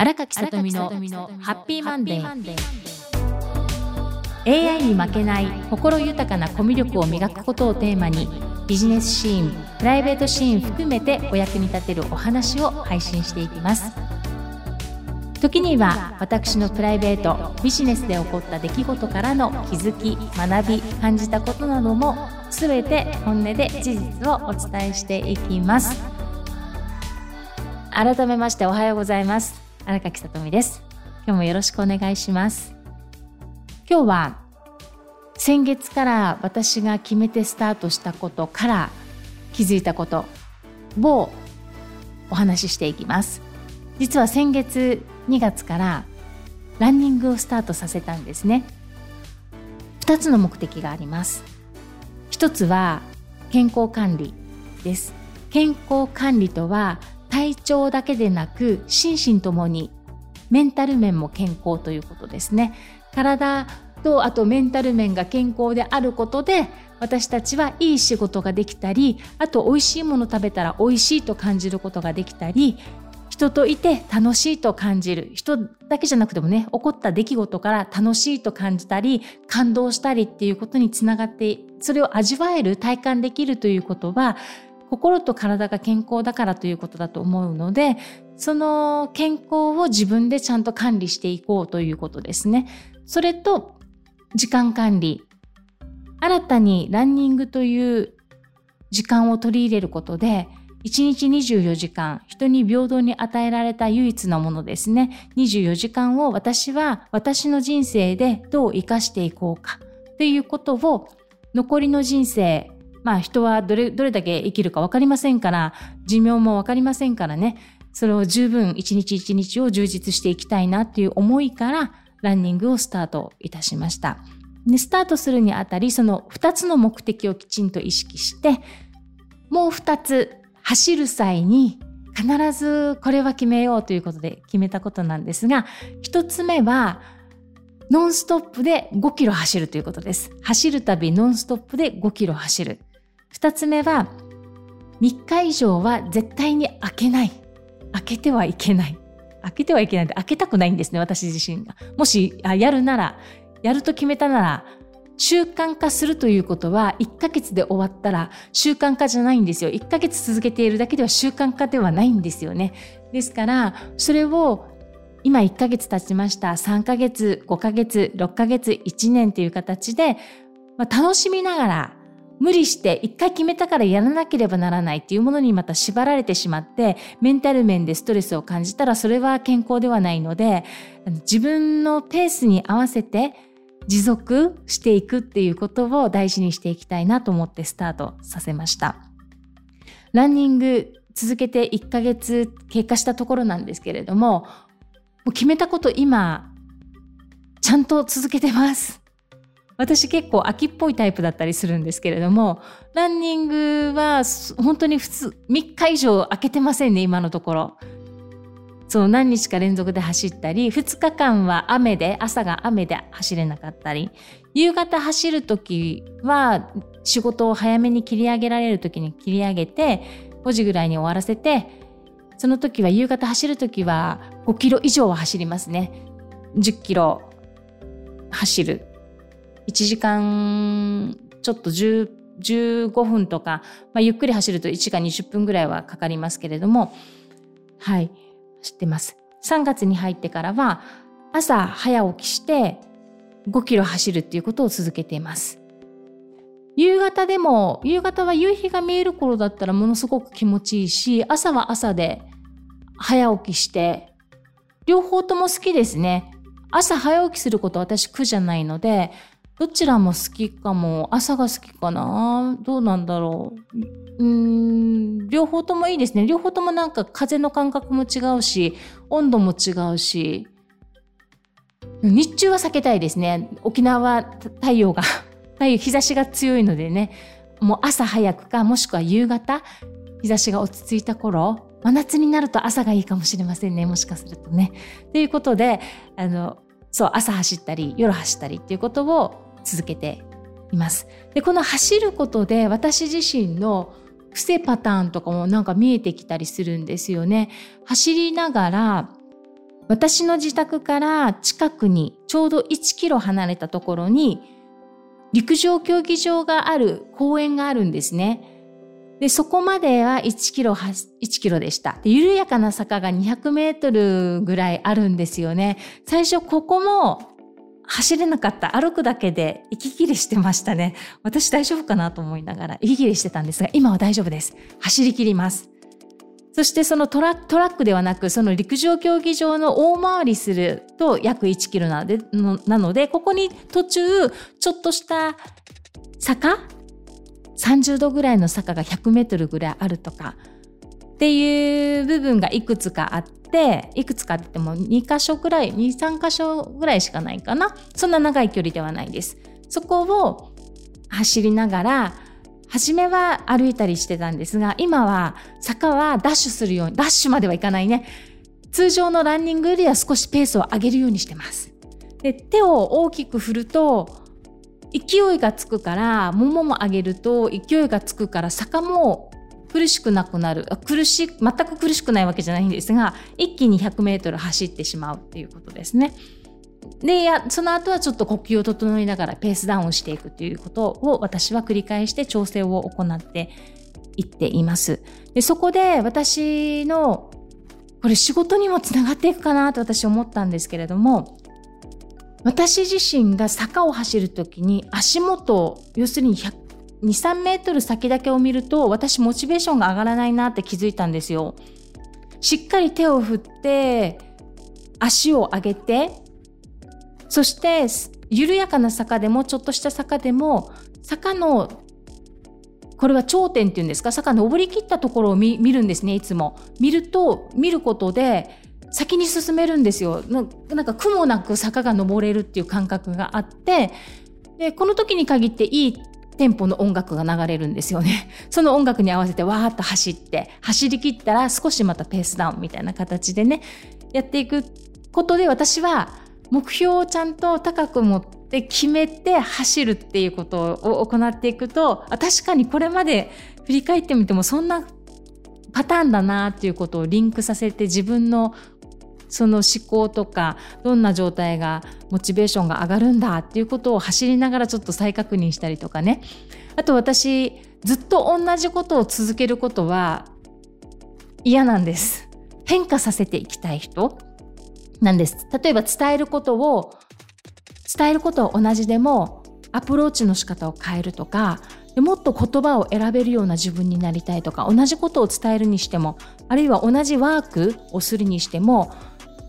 荒垣さとみのハッピーマンデー。AI に負けない心豊かなコミュ力を磨くことをテーマにビジネスシーンプライベートシーン含めてお役に立てるお話を配信していきます。時には私のプライベートビジネスで起こった出来事からの気づき学び感じたことなども全て本音で事実をお伝えしていきます。改めましておはようございます荒垣さとみです。今日もよろしくお願いします。今日は先月から私が決めてスタートしたことから気づいたことをお話ししていきます。実は先月2月からランニングをスタートさせたんですね。2つの目的があります。一つは健康管理です。健康管理とは体調だけでなく心身ともにメンタル面も健康ということですね。体とあとメンタル面が健康であることで私たちはいい仕事ができたりあと美味しいもの食べたら美味しいと感じることができたり人といて楽しいと感じる人だけじゃなくてもね起こった出来事から楽しいと感じたり感動したりっていうことにつながってそれを味わえる体感できるということは心と体が健康だからということだと思うのでその健康を自分でちゃんと管理していこうということですね。それと時間管理新たにランニングという時間を取り入れることで1日24時間人に平等に与えられた唯一のものですね24時間を私は私の人生でどう生かしていこうかということを残りの人生まあ人はどれどれだけ生きるか分かりませんから寿命も分かりませんからねそれを十分一日一日を充実していきたいなっていう思いからランニングをスタートいたしました。でスタートするにあたりその2つの目的をきちんと意識してもう2つ走る際に必ずこれは決めようということで決めたことなんですが1つ目はノンストップで5キロ走るということです。走るたびノンストップで5キロ走る。2つ目は3日以上は絶対に開けない。開けてはいけない。開けてはいけないんで開けたくないんですね、私自身が。もしやるならやると決めたなら、習慣化するということは1ヶ月で終わったら習慣化じゃないんですよ。1ヶ月続けているだけでは習慣化ではないんですよね。ですから、それを今1ヶ月経ちました。3ヶ月、5ヶ月、6ヶ月、1年という形で、まあ、楽しみながら無理して一回決めたからやらなければならないっていうものにまた縛られてしまってメンタル面でストレスを感じたらそれは健康ではないので自分のペースに合わせて持続していくっていうことを大事にしていきたいなと思ってスタートさせました。ランニング続けて1ヶ月経過したところなんですけれども、もう決めたこと今、ちゃんと続けてます。私結構秋っぽいタイプだったりするんですけれども、ランニングは本当に普通、3日以上空けてませんね、今のところ。そう何日か連続で走ったり2日間は雨で朝が雨で走れなかったり。夕方走る時は仕事を早めに切り上げられる時に切り上げて5時ぐらいに終わらせてその時は夕方走る時は5キロ以上は走りますね。10キロ走る。1時間ちょっと10 15分とか、まあ、ゆっくり走ると1時間20分ぐらいはかかりますけれどもはい知ってます。3月に入ってからは朝早起きして5キロ走るっていうことを続けています。夕方でも、夕方は夕日が見える頃だったらものすごく気持ちいいし、朝は朝で早起きして、両方とも好きですね。朝早起きすること私苦じゃないので、どちらも好きかも。朝が好きかなどうなんだろう。うん、両方ともいいですね。両方ともなんか風の感覚も違うし、温度も違うし。日中は避けたいですね。沖縄太陽が、太陽、日差しが強いのでね。もう朝早くか、もしくは夕方、日差しが落ち着いた頃、真夏になると朝がいいかもしれませんね。もしかするとね。ということで、あの、そう、朝走ったり、夜走ったりっていうことを続けています。でこの走ることで私自身の癖パターンとかもなんか見えてきたりするんですよね。走りながら私の自宅から近くにちょうど1キロ離れたところに陸上競技場がある公園があるんですね。で、そこまでは1キロ、1キロでした。で緩やかな坂が200メートルぐらいあるんですよね。最初ここも走れなかった。歩くだけで息切れしてましたね。私大丈夫かなと思いながら息切れしてたんですが、今は大丈夫です。走り切ります。そしてそのトラックではなく、その陸上競技場の大回りすると約1キロなので、のなのでここに途中、ちょっとした坂？30度ぐらいの坂が100メートルぐらいあるとかっていう部分がいくつかあっていくつかって言っても2箇所ぐらい23箇所ぐらいしかないかな。そんな長い距離ではないです。そこを走りながら初めは歩いたりしてたんですが今は坂はダッシュするようにダッシュまではいかないね。通常のランニングよりは少しペースを上げるようにしてます。で手を大きく振ると勢いがつくからももも上げると勢いがつくから坂も苦しくなくなる苦し全く苦しくないわけじゃないんですが一気に 100m 走ってしまうっていうことですね。でやその後はちょっと呼吸を整えながらペースダウンしていくということを私は繰り返して調整を行っていっています。でそこで私のこれ仕事にもつながっていくかなと私思ったんですけれども私自身が坂を走る時に足元要するに23メートル先だけを見ると私モチベーションが上がらないなって気づいたんですよ。しっかり手を振って足を上げてそして緩やかな坂でもちょっとした坂でも坂のこれは頂点っていうんですか？坂登りきったところを見るんですねいつも。見ると見ることで先に進めるんですよなんか苦もなく坂が登れるっていう感覚があってでこの時に限っていいテンポの音楽が流れるんですよね。その音楽に合わせてわーっと走って走り切ったら少しまたペースダウンみたいな形でねやっていくことで私は目標をちゃんと高く持って決めて走るっていうことを行っていくと確かにこれまで振り返ってみてもそんなパターンだなっていうことをリンクさせて自分のその思考とかどんな状態がモチベーションが上がるんだっていうことを走りながらちょっと再確認したりとかね。あと私ずっと同じことを続けることは嫌なんです。変化させていきたい人なんです。例えば伝えることを伝えることは同じでもアプローチの仕方を変えるとかもっと言葉を選べるような自分になりたいとか同じことを伝えるにしてもあるいは同じワークをするにしても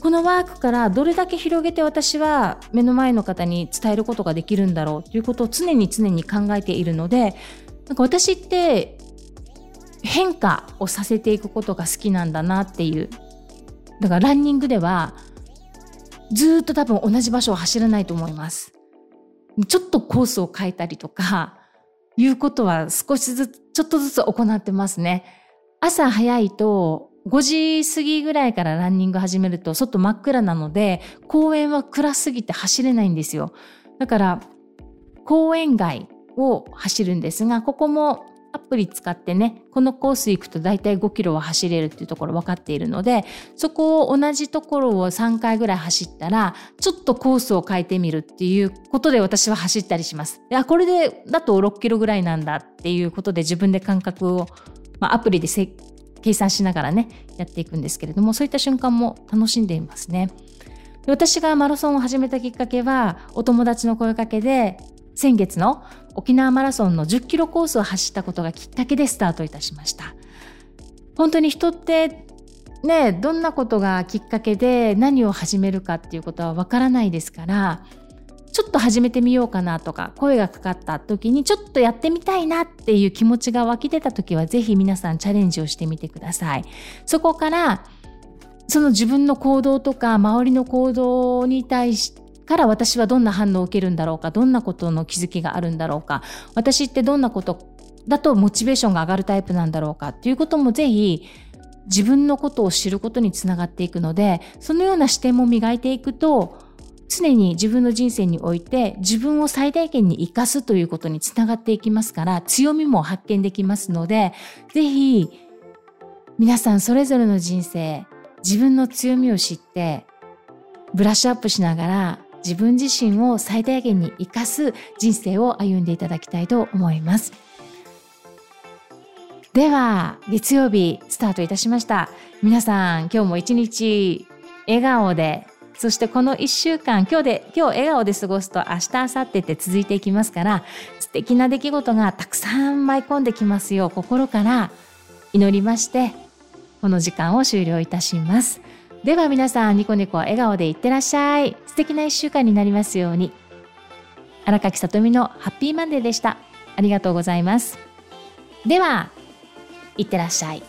このワークからどれだけ広げて私は目の前の方に伝えることができるんだろうということを常に常に考えているのでなんか私って変化をさせていくことが好きなんだなっていう。だからランニングではずっと多分同じ場所を走らないと思います。ちょっとコースを変えたりとかいうことは少しずつちょっとずつ行ってますね。朝早いと5時過ぎぐらいからランニング始めると外真っ暗なので公園は暗すぎて走れないんですよ。だから公園街を走るんですがここもアプリ使ってねこのコース行くと大体5キロは走れるっていうところ分かっているのでそこを同じところを3回ぐらい走ったらちょっとコースを変えてみるっていうことで私は走ったりします。いやこれでだと6キロぐらいなんだっていうことで自分で感覚を、まあ、アプリで計算しながらねやっていくんですけれどもそういった瞬間も楽しんでいますね。私がマラソンを始めたきっかけはお友達の声かけで先月の沖縄マラソンの10キロコースを走ったことがきっかけでスタートいたしました。本当に人ってねどんなことがきっかけで何を始めるかっていうことはわからないですからちょっと始めてみようかなとか声がかかった時にちょっとやってみたいなっていう気持ちが湧き出た時はぜひ皆さんチャレンジをしてみてください。そこからその自分の行動とか周りの行動に対してから私はどんな反応を受けるんだろうかどんなことの気づきがあるんだろうか私ってどんなことだとモチベーションが上がるタイプなんだろうかっていうこともぜひ自分のことを知ることにつながっていくのでそのような視点も磨いていくと常に自分の人生において自分を最大限に活かすということにつながっていきますから強みも発見できますのでぜひ皆さんそれぞれの人生自分の強みを知ってブラッシュアップしながら自分自身を最大限に生かす人生を歩んでいただきたいと思います。では、月曜日スタートいたしました。皆さん、今日も一日笑顔で、そしてこの一週間、今日で、今日笑顔で過ごすと明日、明後日って続いていきますから、素敵な出来事がたくさん舞い込んできますよう心から祈りまして、この時間を終了いたします。では皆さん、ニコニコ笑顔でいってらっしゃい。素敵な一週間になりますように。荒垣さとみのハッピーマンデーでした。ありがとうございます。では、いってらっしゃい。